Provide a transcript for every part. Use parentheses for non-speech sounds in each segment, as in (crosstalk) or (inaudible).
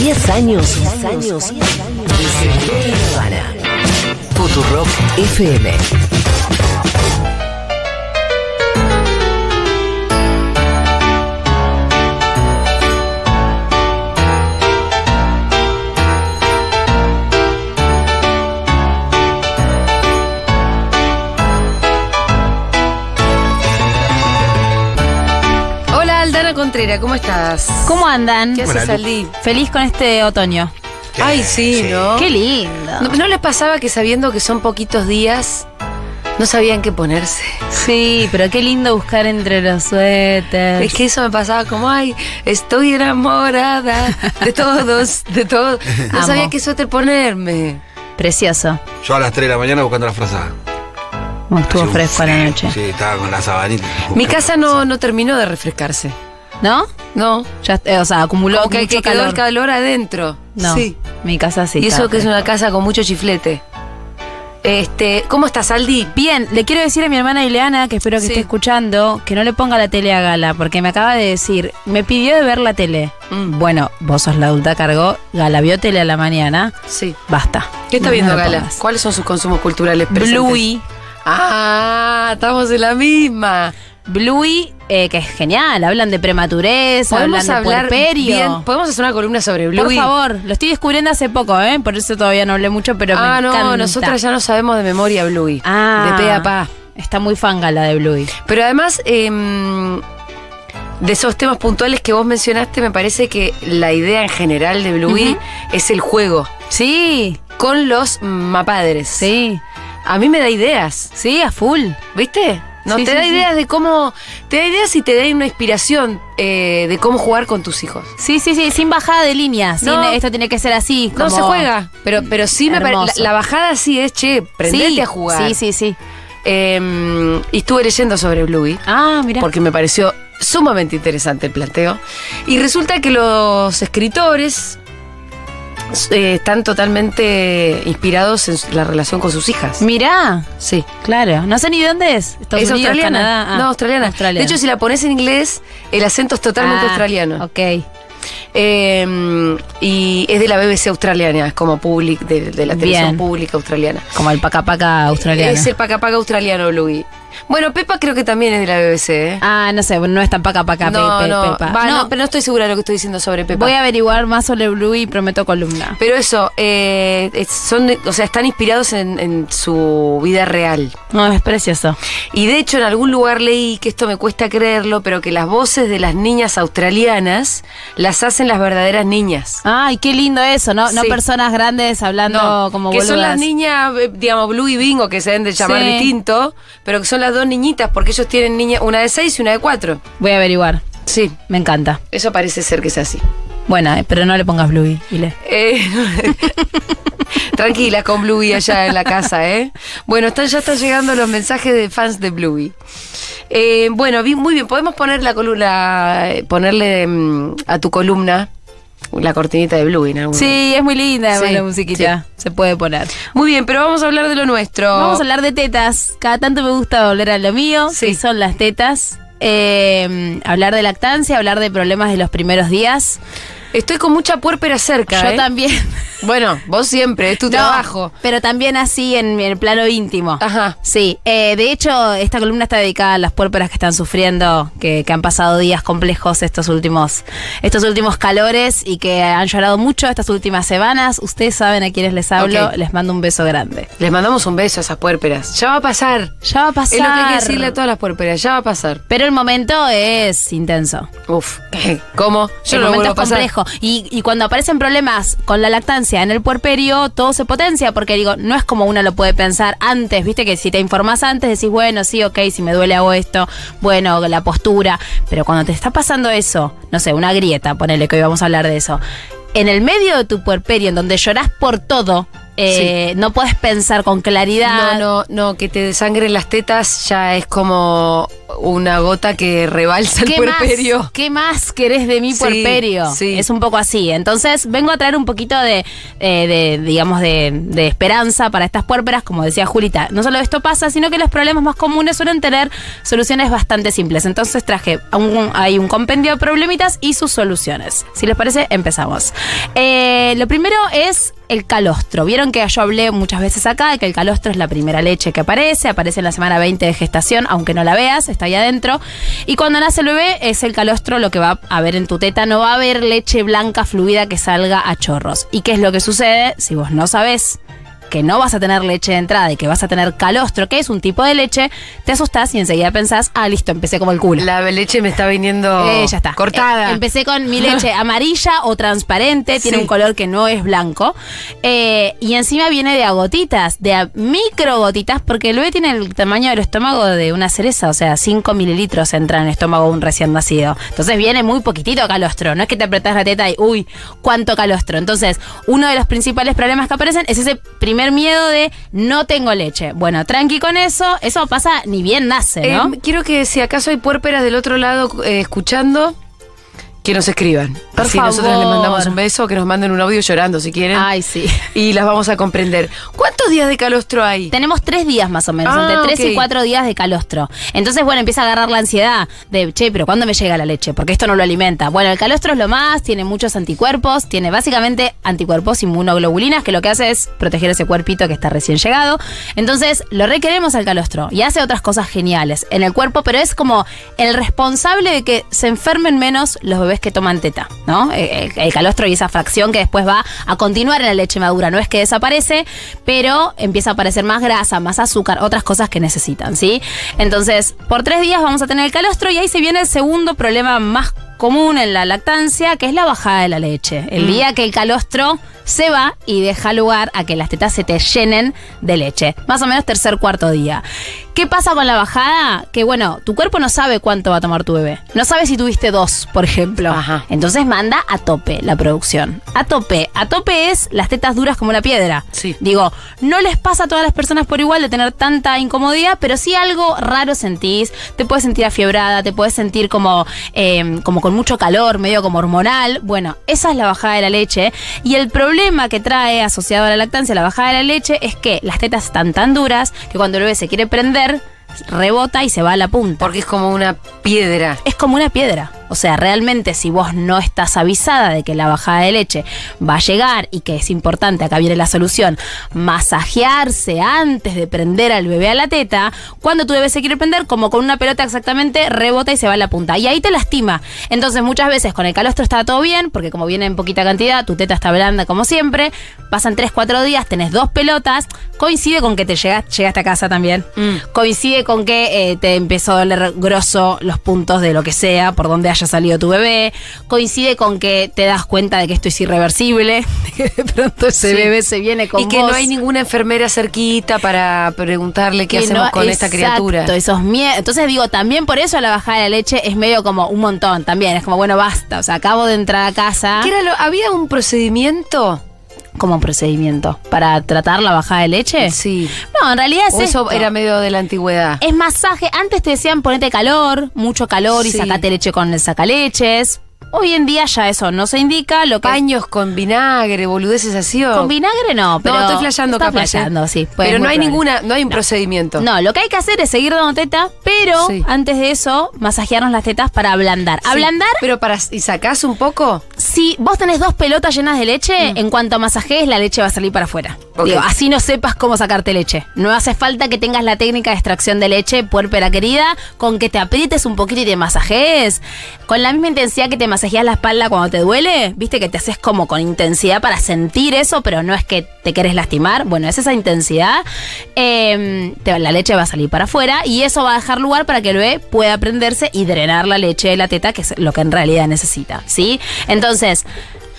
10 años, 10 años de Sendero Nirvana. Futurock FM. Contreras, ¿cómo estás? ¿Cómo andan? ¿Qué haces, Aldi? Feliz con este otoño. Ay, sí, ¿no? Qué lindo. ¿No, no les pasaba que sabiendo que son poquitos días, no sabían qué ponerse? Sí, pero qué lindo buscar entre los suéteres. Es que eso me pasaba como, ay, estoy enamorada de todos, de todos. (laughs) No Amo. sabía qué suéter ponerme. Precioso. Yo a las 3 de la mañana buscando la frazada. Bueno, estuvo fresco a la noche. Sí, estaba con la sabanita. Mi casa no, no terminó de refrescarse. ¿No? No. Ya, eh, o sea, acumuló Como que, mucho que quedó calor. el calor adentro. No, Sí. mi casa sí. y eso que es una casa con mucho chiflete. Este, ¿cómo estás, Aldi? Bien, le quiero decir a mi hermana Ileana, que espero que Sí. esté escuchando, que no le ponga la tele a Gala, porque me acaba de decir, me pidió de ver la tele. Mm. Bueno, vos sos la adulta cargó, Gala vio tele a la mañana, Sí. basta. ¿Qué está No, viendo no Gala? pongas. ¿Cuáles son sus consumos culturales presentes? Bluey. Ah, estamos en la misma. Bluey, eh, que es genial, hablan de prematurez, hablan de hablar puerperio. bien. Podemos hacer una columna sobre Por Bluey. favor, lo estoy descubriendo hace poco, ¿eh? Por eso todavía no hablé mucho, pero ah, me no, encanta. nosotras ya no sabemos de memoria Bluey. Ah, De pe a pa. Está muy fanga la de Bluey. Pero además, em, de esos temas puntuales que vos mencionaste, me parece que la idea en general de Bluey es el juego Sí, con los mapadres. sí, A mí me da ideas, sí, a full. ¿viste? No Sí, te sí, da sí. ideas de cómo. Te da ideas y te da una inspiración eh, de cómo jugar con tus hijos. Sí, sí, sí, sin bajada de línea. sin No. esto tiene que ser así. No se juega, pero, pero sí me parece. La, la bajada sí es, che, prendete a jugar. Sí, sí, sí. Eh, y estuve leyendo sobre Bluey. Ah, mira. Porque me pareció sumamente interesante el planteo. Y resulta que los escritores eh, están totalmente inspirados en la relación con sus hijas. Mirá, Sí. claro. No sé ni de dónde es. Estados ¿Es Unidos, australiana? Canadá. Ah, no, australiana. De hecho, si la pones en inglés, el acento es totalmente Ah, australiano. Ok. Eh, y es de la BBC australiana, es como public, de, de la televisión Bien. pública australiana. Como el paca paca australiano. Es el pacapaca australiano, Bluey. Bueno, Pepa creo que también es de la BBC, ¿eh? Ah, no sé, no es tan paca paca no, Pepe, no, Pepa. va, no, no, pero no estoy segura de lo que estoy diciendo sobre Pepa. voy a averiguar más sobre Bluey y prometo columna. Pero eso, eh, son, o sea, están inspirados en, en su vida real. No, es precioso. Y de hecho, en algún lugar leí que esto me cuesta creerlo, pero que las voces de las niñas australianas las hacen las verdaderas niñas. Ay, qué lindo eso, ¿no? No personas grandes hablando como que son las niñas, eh, digamos, Blue y Bingo, que se deben de llamar Sí. distinto, pero que son las dos niñitas, porque ellos tienen niña, una de seis y una de cuatro. Voy a averiguar. Sí, Me encanta. eso parece ser que es así. Bueno, eh, pero no le pongas Bluey, Ile. Eh, (laughs) Tranquila con Bluey allá en la casa, ¿eh? Bueno, están, ya están llegando los mensajes de fans de Bluey. Eh, bueno, muy bien, podemos poner la columna, eh, ponerle mm, a tu columna la cortinita de Bluey, ¿no? Sí, es muy linda Sí, la musiquita. Se puede poner. Muy bien, pero vamos a hablar de lo nuestro. Vamos a hablar de tetas. Cada tanto me gusta volver a lo mío, Sí. que son las tetas. Eh, hablar de lactancia, hablar de problemas de los primeros días. Estoy con mucha puérpera cerca, Yo ¿eh? también. Bueno, vos siempre, es tu No, trabajo. Pero también así en el plano íntimo. Ajá. Sí, eh, de hecho, esta columna está dedicada a las puérperas que están sufriendo, que, que han pasado días complejos estos últimos, estos últimos calores y que han llorado mucho estas últimas semanas. Ustedes saben a quienes les hablo, les mando un beso grande. Les mandamos un beso a esas puérperas. Ya va a pasar. Ya va a pasar. Es lo que hay que decirle a todas las puérperas, ya va a pasar. Pero el momento es intenso. Uf, (laughs) ¿cómo? Yo el no momento es complejo. Y, y cuando aparecen problemas con la lactancia en el puerperio, todo se potencia, porque digo, no es como uno lo puede pensar antes, viste que si te informás antes decís, bueno, sí, ok, si me duele hago esto, bueno, la postura, pero cuando te está pasando eso, no sé, una grieta, ponele que hoy vamos a hablar de eso, en el medio de tu puerperio, en donde llorás por todo, eh, no puedes pensar con claridad. No, no, no, que te desangren las tetas ya es como una gota que rebalsa el ¿Qué más, puerperio. ¿Qué más querés de mi Sí, puerperio? sí. Es un poco así. Entonces, vengo a traer un poquito de, eh, de, digamos, de, de esperanza para estas puérperas. Como decía Julita, no solo esto pasa, sino que los problemas más comunes suelen tener soluciones bastante simples. Entonces, traje un, hay un compendio de problemitas y sus soluciones. Si les parece, empezamos. Eh, lo primero es el calostro. Vieron que yo hablé muchas veces acá de que el calostro es la primera leche que aparece, aparece en la semana 20 de gestación, aunque no la veas, está ahí adentro. Y cuando nace el bebé es el calostro lo que va a haber en tu teta, no va a haber leche blanca fluida que salga a chorros. ¿Y qué es lo que sucede si vos no sabés? Que no vas a tener leche de entrada y que vas a tener calostro, que es un tipo de leche, te asustás y enseguida pensás, ah, listo, empecé como el culo. La leche me está viniendo Eh, ya está. cortada. Eh, empecé con mi leche (laughs) amarilla o transparente, tiene un color que no es blanco. Eh, y encima viene de a gotitas, de a micro gotitas, porque el bebé tiene el tamaño del estómago de una cereza, o sea, 5 mililitros entra en el estómago de un recién nacido. Entonces viene muy poquitito calostro, no es que te apretás la teta y, uy, cuánto calostro. Entonces, uno de los principales problemas que aparecen es ese primer miedo de no tengo leche. Bueno, tranqui con eso, eso pasa ni bien nace, ¿no? Eh, quiero que si acaso hay puérperas del otro lado eh, escuchando, que nos escriban. Por Así nosotros favor. les mandamos un beso, que nos manden un audio llorando si quieren. Ay, sí. Y las vamos a comprender. ¿Cuántos días de calostro hay? Tenemos tres días más o menos, Ah, entre tres y cuatro días de calostro. Entonces, bueno, empieza a agarrar la ansiedad de, che, pero ¿cuándo me llega la leche? Porque esto no lo alimenta. Bueno, el calostro es lo más, tiene muchos anticuerpos, tiene básicamente anticuerpos inmunoglobulinas, que lo que hace es proteger ese cuerpito que está recién llegado. Entonces, lo requeremos al calostro y hace otras cosas geniales en el cuerpo, pero es como el responsable de que se enfermen menos los bebés que toman teta, ¿no? Eh, El, el calostro y esa fracción que después va a continuar en la leche madura. No es que desaparece, pero empieza a aparecer más grasa, más azúcar, otras cosas que necesitan, ¿sí? Entonces, por tres días vamos a tener el calostro y ahí se viene el segundo problema más común en la lactancia, que es la bajada de la leche. El día que el calostro se va y deja lugar a que las tetas se te llenen de leche. Más o menos tercer, cuarto día. ¿Qué pasa con la bajada? Que bueno, tu cuerpo no sabe cuánto va a tomar tu bebé. No sabe si tuviste dos, por ejemplo. Ajá. Entonces manda a tope la producción. A tope. A tope es las tetas duras como la piedra. Sí. Digo, no les pasa a todas las personas por igual de tener tanta incomodidad, pero sí algo raro sentís. Te puedes sentir afiebrada, te puedes sentir como, eh, como con mucho calor, medio como hormonal. Bueno, esa es la bajada de la leche. Y el problema que trae asociado a la lactancia, la bajada de la leche, es que las tetas están tan duras que cuando el bebé se quiere prender, rebota y se va a la punta. Porque es como una piedra. Es como una piedra. O sea, realmente si vos no estás avisada de que la bajada de leche va a llegar y que es importante, acá viene la solución, masajearse antes de prender al bebé a la teta, cuando tu bebé se quiere prender, como con una pelota exactamente, rebota y se va a la punta. Y ahí te lastima. Entonces muchas veces con el calostro está todo bien, porque como viene en poquita cantidad, tu teta está blanda como siempre, pasan 3, 4 días, tenés dos pelotas, coincide con que te llegas, llegaste a casa también, Mm. coincide con que eh, te empezó a doler grosso los puntos de lo que sea, por donde haya salido tu bebé, coincide con que te das cuenta de que esto es irreversible, de (laughs) que de pronto ese Sí. bebé se viene con y que vos. no hay ninguna enfermera cerquita para preguntarle qué Que hacemos no- con esta exacto, criatura. Esos mie- Entonces digo, también por eso la bajada de la leche es medio como un montón también. Es como, bueno, basta. O sea, acabo de entrar a casa. ¿Qué era lo- ¿Había un procedimiento? Como un procedimiento para tratar la bajada de leche. Sí. No, en realidad es O eso esto. era medio de la antigüedad. Es masaje. Antes te decían ponete calor, mucho calor y Sí. sacate leche con el sacaleches. Hoy en día ya eso no se indica. Lo que Paños con vinagre, boludeces así o. con vinagre no, pero no, estoy flasheando capaz. ¿eh? flasheando, sí. Pero no hay probable. ninguna, no hay un procedimiento. No, lo que hay que hacer es seguir dando teta, pero Sí. antes de eso, masajearnos las tetas para ablandar. Sí. Ablandar, Pero para. ¿Y sacás un poco? si vos tenés dos pelotas llenas de leche, en cuanto masajees, la leche va a salir para afuera. Digo, así no sepas cómo sacarte leche. No hace falta que tengas la técnica de extracción de leche, puérpera querida, con que te aprietes un poquito y te masajees. Con la misma intensidad que te masajeas la espalda cuando te duele, viste que te haces como con intensidad para sentir eso, pero no es que te querés lastimar. Bueno, es esa intensidad. eh, te- la leche va a salir para afuera y eso va a dejar lugar para que el bebé pueda prenderse y drenar la leche de la teta, que es lo que en realidad necesita. ¿Sí? Entonces.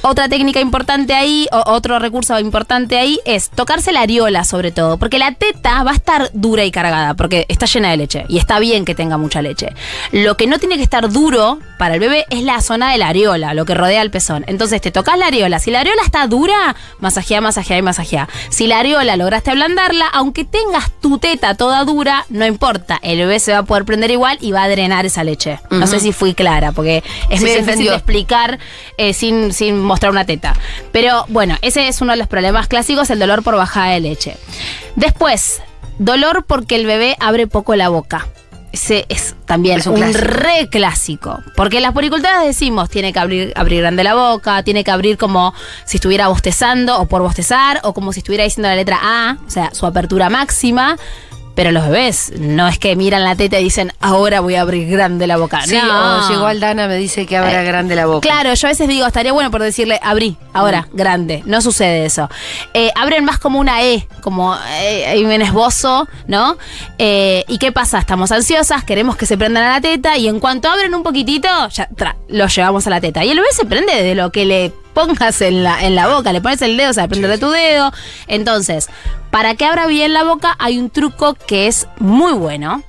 Otra técnica importante ahí, o otro recurso importante ahí, es tocarse la areola sobre todo, porque la teta va a estar dura y cargada, porque está llena de leche, y está bien que tenga mucha leche. Lo que no tiene que estar duro para el bebé es la zona de la areola, lo que rodea el pezón. Entonces te tocas la areola, si la areola está dura, masajea, masajea y masajea. Si la areola lograste ablandarla, aunque tengas tu teta toda dura, no importa, el bebé se va a poder prender igual y va a drenar esa leche. No sé si fui clara, porque es Sí, muy difícil de explicar eh, sin, sin mostrar una teta. Pero bueno, ese es uno de los problemas clásicos, el dolor por bajada de leche. Después, dolor porque el bebé abre poco la boca. Ese es también Es un un, clásico. re clásico. Porque en las poricultoras decimos, tiene que abrir, abrir grande la boca, tiene que abrir como si estuviera bostezando o por bostezar, o como si estuviera diciendo la letra A, o sea, su apertura máxima. Pero los bebés no es que miran la teta y dicen, ahora voy a abrir grande la boca. Sí, no. o llegó Aldana, me dice que abra Eh, grande la boca. Claro, yo a veces digo, estaría bueno por decirle, abrí, ahora, grande. No sucede eso. Eh, abren más como una E, como eh, hay un esbozo, ¿no? Eh, ¿Y qué pasa? Estamos ansiosas, queremos que se prendan a la teta y en cuanto abren un poquitito, ya tra, lo llevamos a la teta. Y el bebé se prende de lo que le pongas en la, en la boca, le pones el dedo, o sea, prende de tu dedo. Entonces, para que abra bien la boca hay un truco que es muy bueno,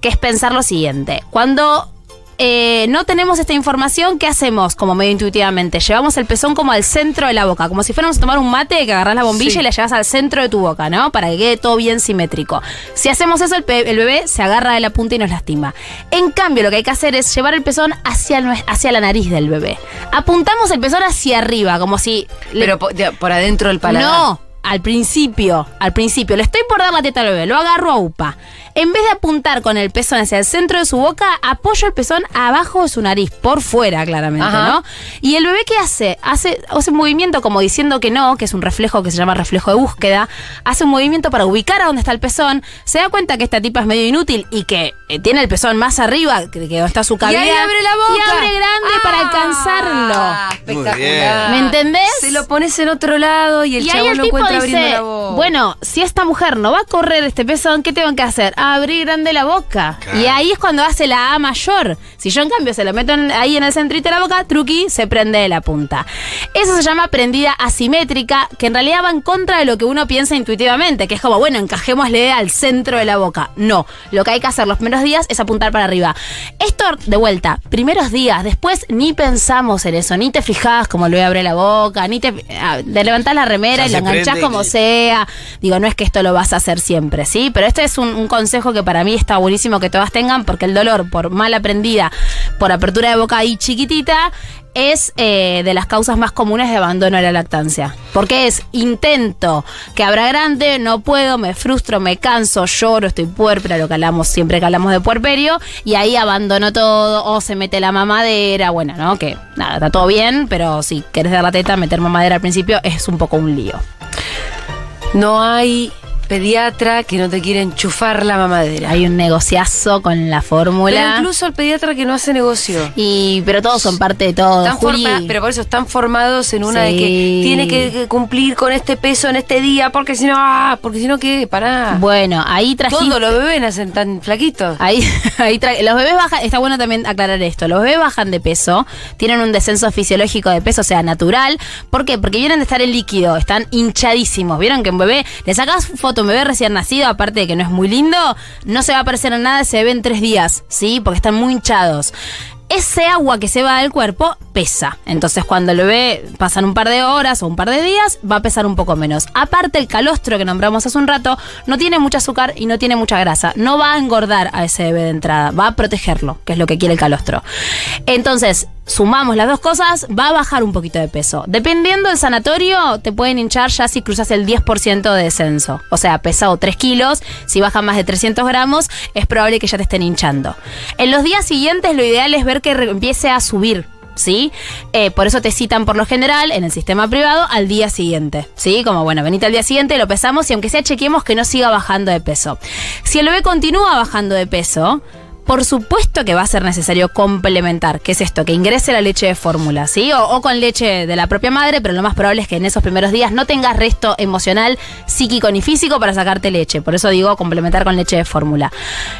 que es pensar lo siguiente. Cuando eh, no tenemos esta información, ¿qué hacemos como medio intuitivamente? Llevamos el pezón como al centro de la boca, como si fuéramos a tomar un mate que agarras la bombilla Sí. y la llevas al centro de tu boca, ¿no? Para que quede todo bien simétrico. Si hacemos eso, el, pe- el bebé se agarra de la punta y nos lastima. En cambio, lo que hay que hacer es llevar el pezón hacia, hacia la nariz del bebé. Apuntamos el pezón hacia arriba, como si... Pero por, adentro del paladar. no, al principio, al principio. Le estoy por dar la teta al bebé, lo agarro a UPA. En vez de apuntar con el pezón hacia el centro de su boca, apoyo el pezón abajo de su nariz, por fuera, claramente, Ajá. ¿no? Y el bebé, ¿qué hace? Hace, hace un movimiento como diciendo que no, que es un reflejo que se llama reflejo de búsqueda. Hace un movimiento para ubicar a dónde está el pezón. Se da cuenta que esta tipa es medio inútil y que eh, tiene el pezón más arriba, que, que donde está su Y cavidad. ahí abre la boca. Y abre grande para alcanzarlo. Ah, espectacular. ¿Me entendés? Se lo pones en otro lado y el y ahí chavo el tipo encuentra dice, la boca. bueno, si esta mujer no va a correr este pezón, ¿qué tengo que hacer? Abrir grande la boca. Claro. Y ahí es cuando hace la A mayor. Si yo en cambio se lo meto en- ahí en el centrito de la boca, truqui, se prende de la punta. Eso se llama prendida asimétrica, que en realidad va en contra de lo que uno piensa intuitivamente, que es como, bueno, encajémosle al centro de la boca. No, lo que hay que hacer los primeros días es apuntar para arriba. Esto, de vuelta, primeros días, después ni pensamos en eso, ni te fijás como le abre la boca, ni te, ah, te levantás la remera y la enganchás como sea. Digo, no es que esto lo vas a hacer siempre, ¿sí? Pero este es un, un consejo que para mí está buenísimo que todas tengan, porque el dolor por mal aprendida, por apertura de boca ahí chiquitita, es eh, de las causas más comunes de abandono de la lactancia. Porque es intento que abra grande, no puedo, me frustro, me canso, lloro, estoy puérpera, lo que hablamos siempre que hablamos de puerperio, y ahí abandono todo, o se mete la mamadera, bueno, ¿no? Que nada, está todo bien, pero si querés dar la teta, meter mamadera al principio es un poco un lío. No hay pediatra que no te quiera enchufar la mamadera. Hay un negociazo con la Pero fórmula. incluso el pediatra que no hace negocio. Y, pero todos son parte de todo. Están Juli. forma- pero por eso están formados en una de que tiene que, cumplir con este peso en este día, porque si no, ah, porque si no, ¿qué? Pará. Bueno, ahí trajiste. Todos los bebés nacen tan flaquitos. Ahí, (laughs) ahí tra- los bebés bajan, está bueno también aclarar esto, los bebés bajan de peso, tienen un descenso fisiológico de peso, o sea, natural. ¿Por qué? Porque vienen de estar en líquido, están hinchadísimos. ¿Vieron que un bebé, le sacas foto a un bebé recién nacido, aparte de que no es muy lindo, no se va a parecer en nada ese bebé en tres días, ¿sí? Porque están muy hinchados. Ese agua que se va del cuerpo pesa. Entonces, cuando el bebé pasan un par de horas o un par de días, va a pesar un poco menos. Aparte, el calostro que nombramos hace un rato no tiene mucho azúcar y no tiene mucha grasa. No va a engordar a ese bebé de entrada, va a protegerlo, que es lo que quiere el calostro. Entonces, sumamos las dos cosas, va a bajar un poquito de peso. Dependiendo del sanatorio, te pueden hinchar ya si cruzas el 10% de descenso. O sea, pesado 3 kilos, si bajan más de 300 gramos, es probable que ya te estén hinchando. En los días siguientes, lo ideal es ver que empiece a subir. ¿Sí? Eh, por eso te citan por lo general en el sistema privado al día siguiente. ¿Sí? Como bueno, venite al día siguiente, lo pesamos y aunque sea chequeemos que no siga bajando de peso. Si el bebé continúa bajando de peso, por supuesto que va a ser necesario complementar. ¿Qué es esto? Que ingrese la leche de fórmula, ¿sí? O, o con leche de la propia madre, pero lo más probable es que en esos primeros días no tengas resto emocional, psíquico ni físico para sacarte leche. Por eso digo complementar con leche de fórmula.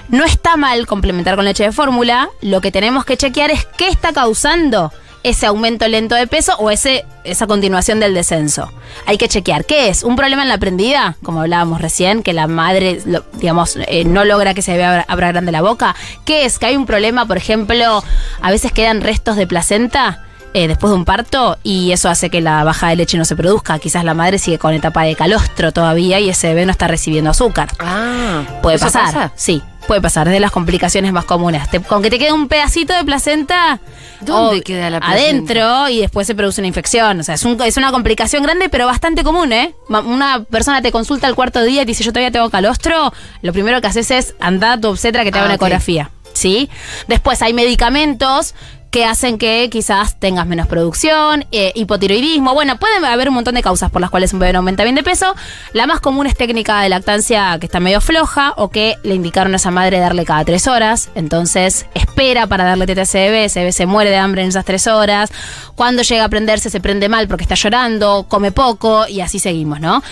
No está mal complementar con leche de fórmula. Lo que tenemos que chequear es qué está causando ese aumento lento de peso o ese, esa continuación del descenso. Hay que chequear. ¿Qué es? ¿Un problema en la prendida? Como hablábamos recién, que la madre, lo- digamos, eh, no logra que se vea abra grande la boca. ¿Qué es? Que hay un problema, por ejemplo, a veces quedan restos de placenta. eh, después de un parto y eso hace que la baja de leche no se produzca. Quizás la madre sigue con etapa de calostro todavía y ese bebé no está recibiendo azúcar. Ah, Puede ¿eso pasar. pasa? Sí, puede pasar. Es de las complicaciones más comunes. Te- con que te quede un pedacito de placenta. ¿Dónde o- queda la placenta? Adentro y después se produce una infección. O sea, es, un- es una complicación grande, pero bastante común, ¿eh? Una persona te consulta al cuarto día y te dice, yo todavía tengo calostro. Lo primero que haces es andar a tu obstetra que te haga Ah, una ok. ecografía. ¿Sí? Después hay medicamentos que hacen que quizás tengas menos producción, eh, hipotiroidismo. Bueno, pueden haber un montón de causas por las cuales un bebé no aumenta bien de peso. La más común es técnica de lactancia que está medio floja o que le indicaron a esa madre darle cada tres horas. Entonces espera para darle teta se muere de hambre en esas tres horas. Cuando llega a prenderse se prende mal porque está llorando, come poco y así seguimos, ¿no?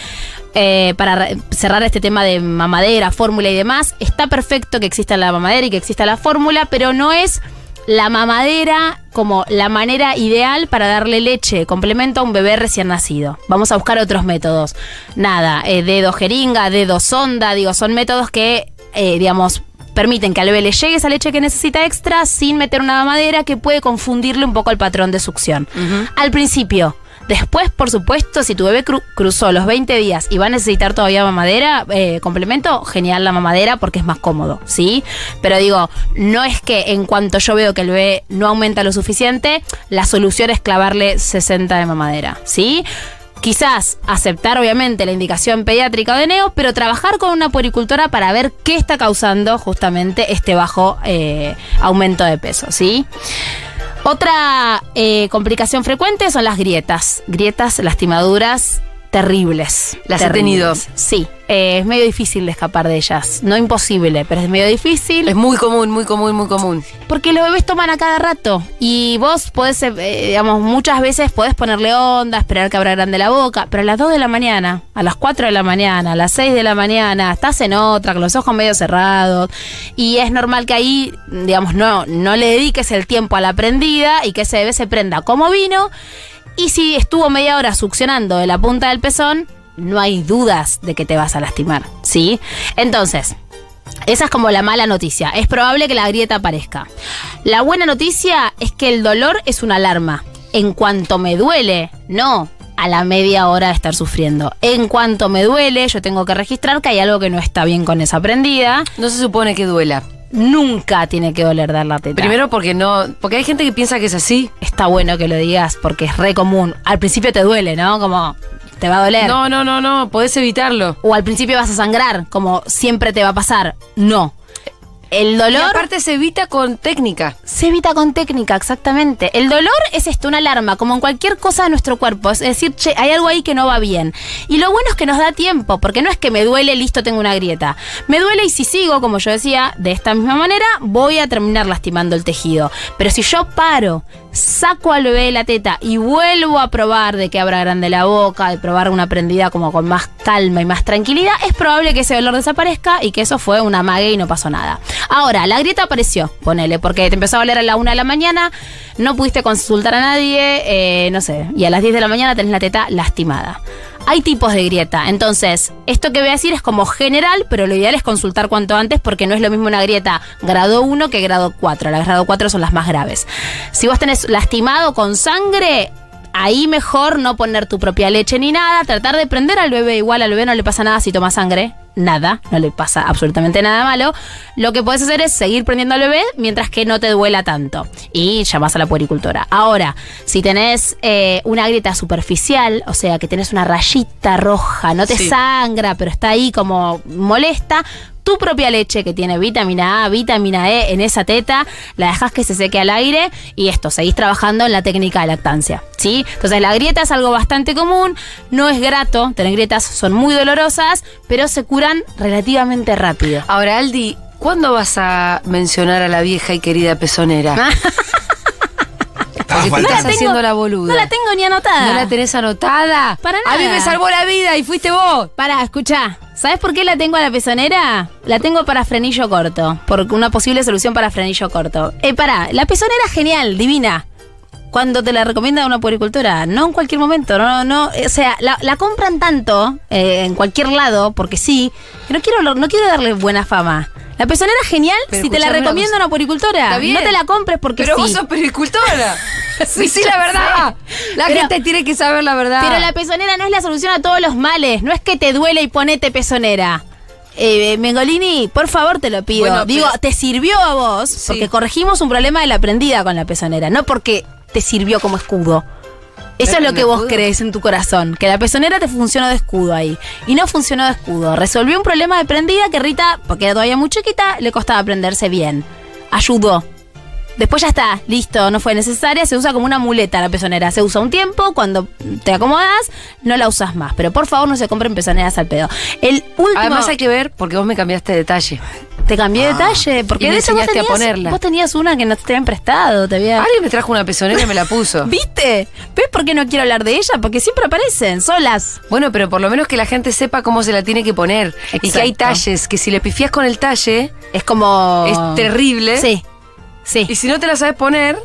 Eh, para cerrar este tema de mamadera, fórmula y demás, está perfecto que exista la mamadera y que exista la fórmula, pero no es la mamadera como la manera ideal para darle leche, complemento a un bebé recién nacido. Vamos a buscar otros métodos. Nada, eh, dedo jeringa, dedo sonda, digo, son métodos que, eh, digamos, permiten que al bebé le llegue esa leche que necesita extra sin meter una mamadera que puede confundirle un poco el patrón de succión. Al principio. Después, por supuesto, si tu bebé cru- cruzó los 20 días y va a necesitar todavía mamadera, eh, complemento, genial la mamadera porque es más cómodo, ¿sí? Pero digo, no es que en cuanto yo veo que el bebé no aumenta lo suficiente, la solución es clavarle 60 de mamadera, ¿sí? Quizás aceptar obviamente la indicación pediátrica de neo, pero trabajar con una puericultora para ver qué está causando justamente este bajo eh, aumento de peso, ¿sí? Otra eh, complicación frecuente son las grietas. Grietas, lastimaduras terribles. Las he terribles. Sí, eh, es medio difícil de escapar de ellas. No imposible, pero es medio difícil. Es muy común, muy común, muy común. Porque los bebés toman a cada rato. Y vos podés, eh, digamos, muchas veces podés ponerle onda, esperar que abra grande la boca. Pero a las 2 de la mañana, a las 4 de la mañana, a las 6 de la mañana, estás en otra, con los ojos medio cerrados. Y es normal que ahí, digamos, no, no le dediques el tiempo a la prendida y que ese bebé se prenda como vino. Y si estuvo media hora succionando de la punta del pezón, no hay dudas de que te vas a lastimar, ¿sí? Entonces, esa es como la mala noticia. Es probable que la grieta aparezca. La buena noticia es que el dolor es una alarma. En cuanto me duele, no a la media hora de estar sufriendo. En cuanto me duele, yo tengo que registrar que hay algo que no está bien con esa prendida. No se supone que duela. Nunca tiene que doler dar la teta. Primero porque no, porque hay gente que piensa que es así. está bueno que lo digas porque es re común. Al principio te duele, ¿no? Como te va a doler. No, no, no, no, podés evitarlo. O al principio vas a sangrar, como siempre te va a pasar. No. El Y dolor aparte se evita con técnica. se evita con técnica, exactamente. El dolor es esto, una alarma, como en cualquier cosa de nuestro cuerpo. Es decir, che, hay algo ahí que no va bien. Y lo bueno es que nos da tiempo, porque no es que me duele, listo, tengo una grieta. Me duele y si sigo, como yo decía, de esta misma manera, voy a terminar lastimando el tejido. Pero si yo paro, saco al bebé la teta y vuelvo a probar de que abra grande la boca, de probar una prendida como con más calma y más tranquilidad, es probable que ese dolor desaparezca y que eso fue una mague y no pasó nada. Ahora, la grieta apareció, ponele, porque te empezó a doler a la una de la mañana, no pudiste consultar a nadie, eh, no sé, y a las 10 de la mañana tenés la teta lastimada. Hay tipos de grieta, entonces, esto que voy a decir es como general, pero lo ideal es consultar cuanto antes porque no es lo mismo una grieta grado 1 que grado 4. Las grado 4 son las más graves. Si vos tenés lastimado con sangre, ahí mejor no poner tu propia leche ni nada, tratar de prender al bebé, igual al bebé no le pasa nada si toma sangre, nada, no le pasa absolutamente nada malo. Lo que puedes hacer es seguir prendiendo al bebé mientras que no te duela tanto y llamas a la puericultora. Ahora, si tenés eh, una grieta superficial, o sea que tenés una rayita roja, no te Sí. sangra, pero está ahí como molesta, tu propia leche que tiene vitamina A, vitamina E en esa teta, la dejas que se seque al aire y esto, seguís trabajando en la técnica de lactancia, ¿sí? Entonces la grieta es algo bastante común, no es grato, tener grietas son muy dolorosas, pero se curan relativamente rápido. Ahora, Aldi, ¿cuándo vas a mencionar a la vieja y querida pezonera? (laughs) Estaba Porque te faltando. estás haciendo la boluda. No la tengo ni anotada. ¿No la tenés anotada? Para A mí nada. me salvó la vida y fuiste vos. Pará, escucha. ¿Sabes por qué la tengo a la pezonera? La tengo para frenillo corto. Por una posible solución para frenillo corto. Eh, pará, la pezonera genial, divina. cuando te la recomienda una puericultora, no en cualquier momento, no, no, o sea, la, la compran tanto eh, en cualquier lado, porque sí, que no quiero, no quiero darle buena fama. La pezonera es genial Pero si te la recomienda una bien. No te la compres porque Pero sí. vos sos pericultora. (laughs) sí, sí, la verdad. La Pero- gente tiene que saber la verdad. Pero la pezonera no es la solución a todos los males. No es que te duele y ponete pezonera. Eh, Mengolini, por favor te lo pido. Bueno, Digo, pero- te sirvió a vos Sí. porque corregimos un problema de la prendida con la pezonera, no porque te sirvió como escudo. Eso ¿Era es lo que vos escudo? crees en tu corazón, que la pezonera te funcionó de escudo ahí. Y no funcionó de escudo. Resolvió un problema de prendida que Rita, porque era todavía muy chiquita, le costaba aprenderse bien. Ayudó. Después ya está, listo, no fue necesaria, se usa como una muleta la pezonera. Se usa un tiempo, cuando te acomodas, no la usas más. Pero por favor no se compren pezoneras al pedo. El último. Además hay que ver porque vos me cambiaste de detalle. te cambié de talle, porque y me de hecho vos enseñaste a ponerla. vos tenías una que no te habían prestado, te había. Alguien me trajo una pezonera y me la puso. (laughs) ¿Viste? ¿Ves por qué no quiero hablar de ella? Porque siempre aparecen, solas. Bueno, pero por lo menos que la gente sepa cómo se la tiene que poner. Y que hay Exacto. talles, que si le pifias con el talle, Es como. es terrible. Sí. Sí. Y si no te la sabes poner,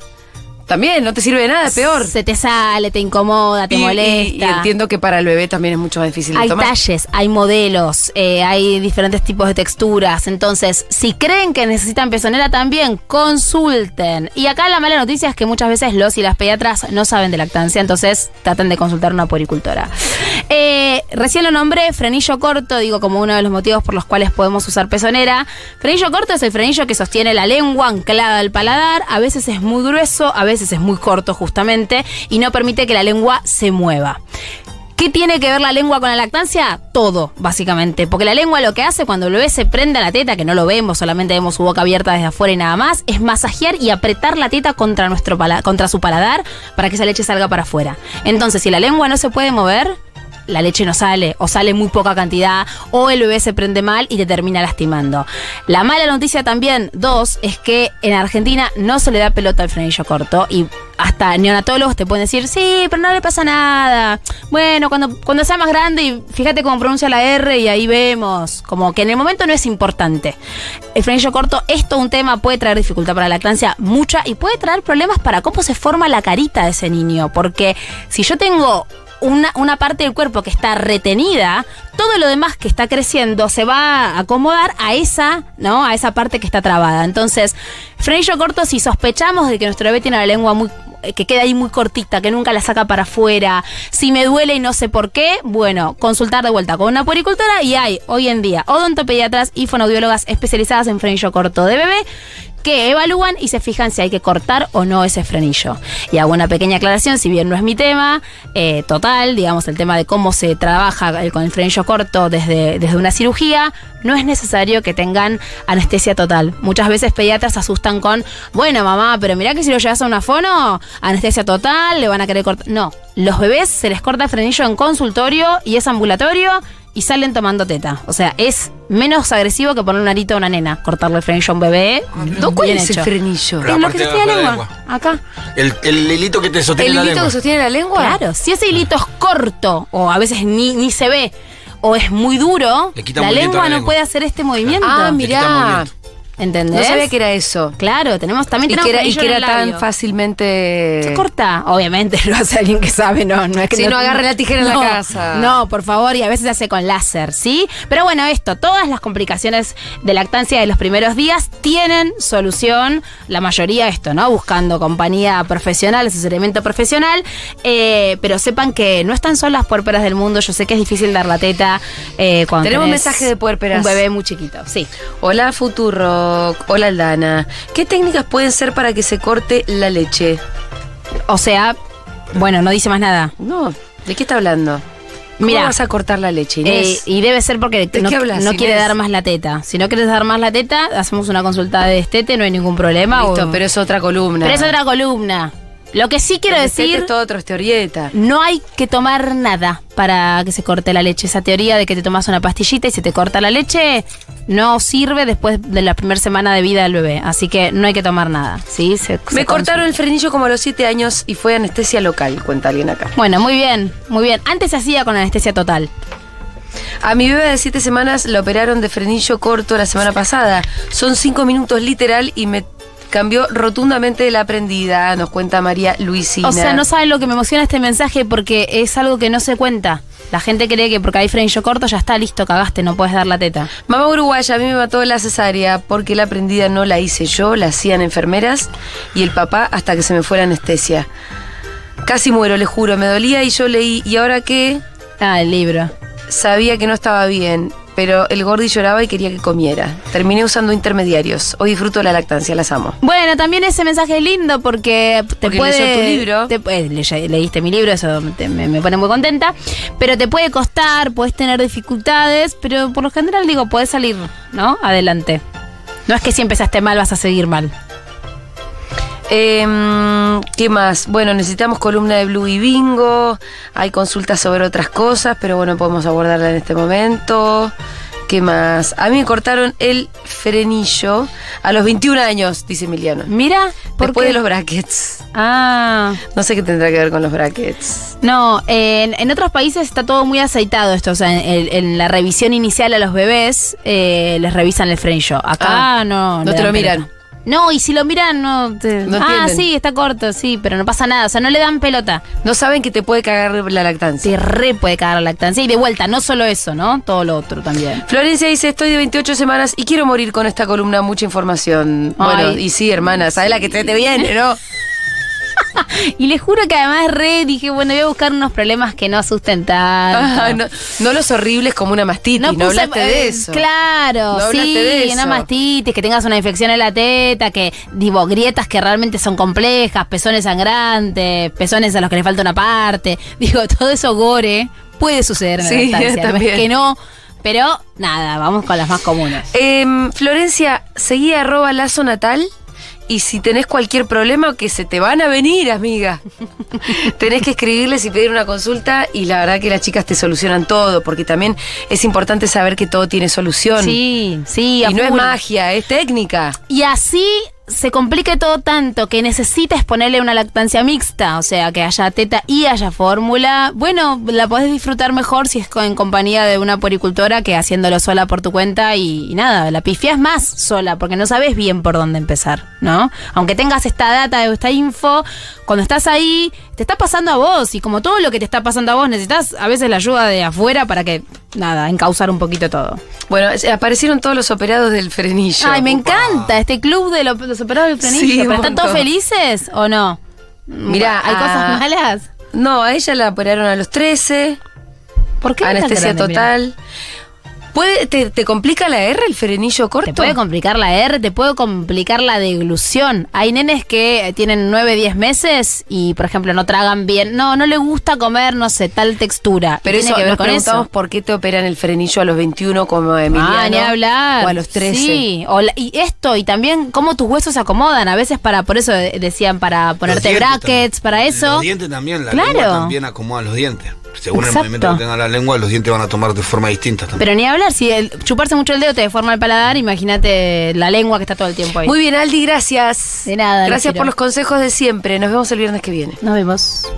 también no te sirve de nada, es peor. Se te sale, te incomoda, te Y- molesta. Y, entiendo que para el bebé también es mucho más difícil de Hay tomar. talles, hay modelos, eh, hay diferentes tipos de texturas. Entonces, si creen que necesitan pezonera también, consulten. Y acá la mala noticia es que muchas veces los y las pediatras no saben de lactancia, entonces traten de consultar a una puericultora. Eh, recién lo nombré, frenillo corto, digo como uno de los motivos por los cuales podemos usar pezonera. Frenillo corto es el frenillo que sostiene la lengua anclada al paladar, a veces es muy grueso, a veces es muy corto justamente, y no permite que la lengua se mueva. ¿Qué tiene que ver la lengua con la lactancia? Todo, básicamente. Porque la lengua lo que hace cuando el bebé se prende a la teta, que no lo vemos, solamente vemos su boca abierta desde afuera y nada más, es masajear y apretar la teta contra, nuestro contra su paladar para que esa leche salga para afuera. Entonces, si la lengua no se puede mover, la leche no sale, o sale muy poca cantidad, o el bebé se prende mal y te termina lastimando. La mala noticia también, dos, es que en Argentina no se le da pelota al frenillo corto y hasta neonatólogos te pueden decir, sí, pero no le pasa nada. Bueno, cuando, cuando sea más grande y fíjate cómo pronuncia la R y ahí vemos. Como que en el momento no es importante. El frenillo corto es un tema, puede traer dificultad para la lactancia, mucha, y puede traer problemas para cómo se forma la carita de ese niño. Porque si yo tengo una, una parte del cuerpo que está retenida, todo lo demás que está creciendo se va a acomodar a esa, ¿no? A esa parte que está trabada. Entonces, frenillo corto, si sospechamos de que nuestro bebé tiene la lengua muy eh, que queda ahí muy cortita, que nunca la saca para afuera, si me duele y no sé por qué, bueno, consultar de vuelta con una puericultora y hay hoy en día odontopediatras y fonoaudiólogas especializadas en frenillo corto de bebé que evalúan y se fijan si hay que cortar o no ese frenillo. Y hago una pequeña aclaración, si bien no es mi tema, eh, total, digamos, el tema de cómo se trabaja con el frenillo corto desde, desde una cirugía, no es necesario que tengan anestesia total. Muchas veces pediatras asustan con, bueno, mamá, pero mirá que si lo llevas a una fono, anestesia total, le van a querer cortar. No, los bebés se les corta el frenillo en consultorio y es ambulatorio y salen tomando teta. O sea, es menos agresivo que poner un arito a una nena, cortarle el frenillo a un bebé. ¿No? ¿Cuál bien es el frenillo? Pero Es lo que sostiene la lengua. Acá. El, el hilito que te sostiene ¿El la hilito lengua. que sostiene la lengua? Claro, si ese hilito es corto o a veces ni, ni se ve o es muy duro, Le quita la lengua no puede hacer este movimiento. Ah, Le quita mirá. ¿Entendés? No sabía que era eso. Claro, tenemos también Y tenemos que era, y que era tan fácilmente. Se corta, obviamente (laughs) lo hace alguien que sabe, no, no es que Sí, no agarre la tijera en la (laughs) No, casa. No, por favor, y a veces se hace con láser, ¿sí? Pero bueno, esto, todas las complicaciones de lactancia de los primeros días tienen solución, la mayoría esto, ¿no? Buscando compañía profesional, asesoramiento profesional, eh, pero sepan que no están solas puérperas del mundo, yo sé que es difícil dar la teta eh, cuando Tenemos tenés mensaje de puérperas. Un bebé muy chiquito, sí. Hola Futurock, hola Aldana. ¿Qué técnicas pueden ser para que se corte la leche? O sea, bueno, no dice más nada. No, ¿de qué está hablando? ¿Cómo Mira. vas a cortar la leche, Eh, Inés? y debe ser porque ¿De no, hablas, no quiere dar más la teta. Si no quieres dar más la teta, hacemos una consulta de destete, no hay ningún problema. Listo, o- pero es otra columna. pero es otra columna. Lo que sí quiero destete decir, es todo otro historieta. no hay que tomar nada para que se corte la leche. Esa teoría de que te tomas una pastillita y se te corta la leche no sirve después de la primera semana de vida del bebé. Así que no hay que tomar nada. ¿sí? Se- se Me cortaron el frenillo como a los 7 años y fue anestesia local, cuenta alguien acá. Bueno, muy bien, muy bien. Antes se hacía con anestesia total. A mi bebé de 7 semanas la operaron de frenillo corto la semana pasada. Son 5 minutos literal y me cambió rotundamente la aprendida, nos cuenta María Luisina. O sea, no saben lo que me emociona este mensaje porque es algo que no se cuenta. La gente cree que porque hay frenillo corto ya está listo, cagaste, no puedes dar la teta. Mamá uruguaya, a mí me mató la cesárea porque la aprendida no la hice yo, la hacían enfermeras y el papá hasta que se me fue la anestesia. Casi muero, le juro, me dolía y yo leí, ¿y ahora qué? Ah, el libro. Sabía que no estaba bien, pero el gordi lloraba y quería que comiera. Terminé usando intermediarios. Hoy disfruto de la lactancia, las amo. Bueno, también ese mensaje es lindo porque te Porque puede. leyó tu libro. te- eh, le- leíste mi libro, eso te- me, me pone muy contenta. Pero te puede costar, puedes tener dificultades, pero por lo general digo, puedes salir, ¿no? Adelante. No es que si empezaste mal vas a seguir mal. Em, ¿Qué más? Bueno, necesitamos columna de Blue y Bingo. Hay consultas sobre otras cosas, pero bueno, podemos abordarla en este momento. ¿Qué más? A mí me cortaron el frenillo a los 21 años, dice Emiliano. Mira, ¿por Después qué? de los brackets. Ah. No sé qué tendrá que ver con los brackets. No, en, en otros países está todo muy aceitado esto. O sea, en, en la revisión inicial a los bebés eh, les revisan el frenillo. Acá Ah, no. no te lo miran. No, y si lo miran, no. te- No ah, entienden. sí, está corto, sí, pero no pasa nada. O sea, no le dan pelota. No saben que te puede cagar la lactancia. Se re puede cagar la lactancia. Y de vuelta, no solo eso, ¿no? Todo lo otro también. Florencia dice, estoy de 28 semanas y quiero morir con esta columna, mucha información. Bueno, y sí, hermana, sabes la que te, te viene, ¿no? (laughs) (laughs) Y les juro que además re dije, bueno, voy a buscar unos problemas que no asusten tanto. Ah, no, no los horribles como una mastitis, no, puse, hablaste de eh, eso. Claro, No sí, de eso. una mastitis, que tengas una infección en la teta, que, digo, grietas que realmente son complejas, pezones sangrantes, pezones a los que le falta una parte. (laughs) Digo, todo eso gore puede suceder en Sí, la (laughs) lactancia. No es también. que no, pero nada, vamos con las más comunes. Em, Florencia, seguí arroba lazo natal y si tenés cualquier problema que se te van a venir, amiga. (laughs) tenés que escribirles y pedir una consulta y la verdad que las chicas te solucionan todo, porque también es importante saber que todo tiene solución. Sí, sí, Y no es magia, es técnica. Y así se complica todo tanto que necesitas ponerle una lactancia mixta, o sea, que haya teta y haya fórmula. Bueno, la podés disfrutar mejor si es en compañía de una poricultora que haciéndolo sola por tu cuenta y, y nada, la pifias más sola porque no sabes bien por dónde empezar, ¿no? Aunque tengas esta data o esta info, cuando estás ahí, te está pasando a vos y como todo lo que te está pasando a vos, necesitas a veces la ayuda de afuera para que, nada, encauzar un poquito todo. Bueno, aparecieron todos los operados del frenillo. Ay, me encanta este club de lo- los operados del frenillo. Sí, un ¿Pero están todos felices o no? Mirá, ¿hay ah, cosas malas? No, a ella la operaron a los 13. ¿Por qué? Anestesia grande, mirá? ¿Puede, te, te complica la R el frenillo corto? Te puede complicar la R, te puede complicar la deglución. Hay nenes que tienen 9, 10 meses y, por ejemplo, no tragan bien. No, no le gusta comer, no sé, tal textura. Pero tiene eso que ver nos con preguntamos eso. por qué te operan el frenillo a los 21 como Emiliano. Ah, ni hablar. O a los 13. Sí, o la- y esto, y también cómo tus huesos se acomodan. A veces para, por eso de- decían, para ponerte brackets, también. para eso. Los dientes también, la Claro. lengua también acomoda los dientes. Según Exacto. el movimiento que tenga la lengua, los dientes van a tomar de forma distinta también. Pero ni hablar, si el, chuparse mucho el dedo te deforma el paladar, imagínate la lengua que está todo el tiempo ahí. Muy bien, Aldi, gracias. De nada, Gracias Lucero. por los consejos de siempre. Nos vemos el viernes que viene. Nos vemos.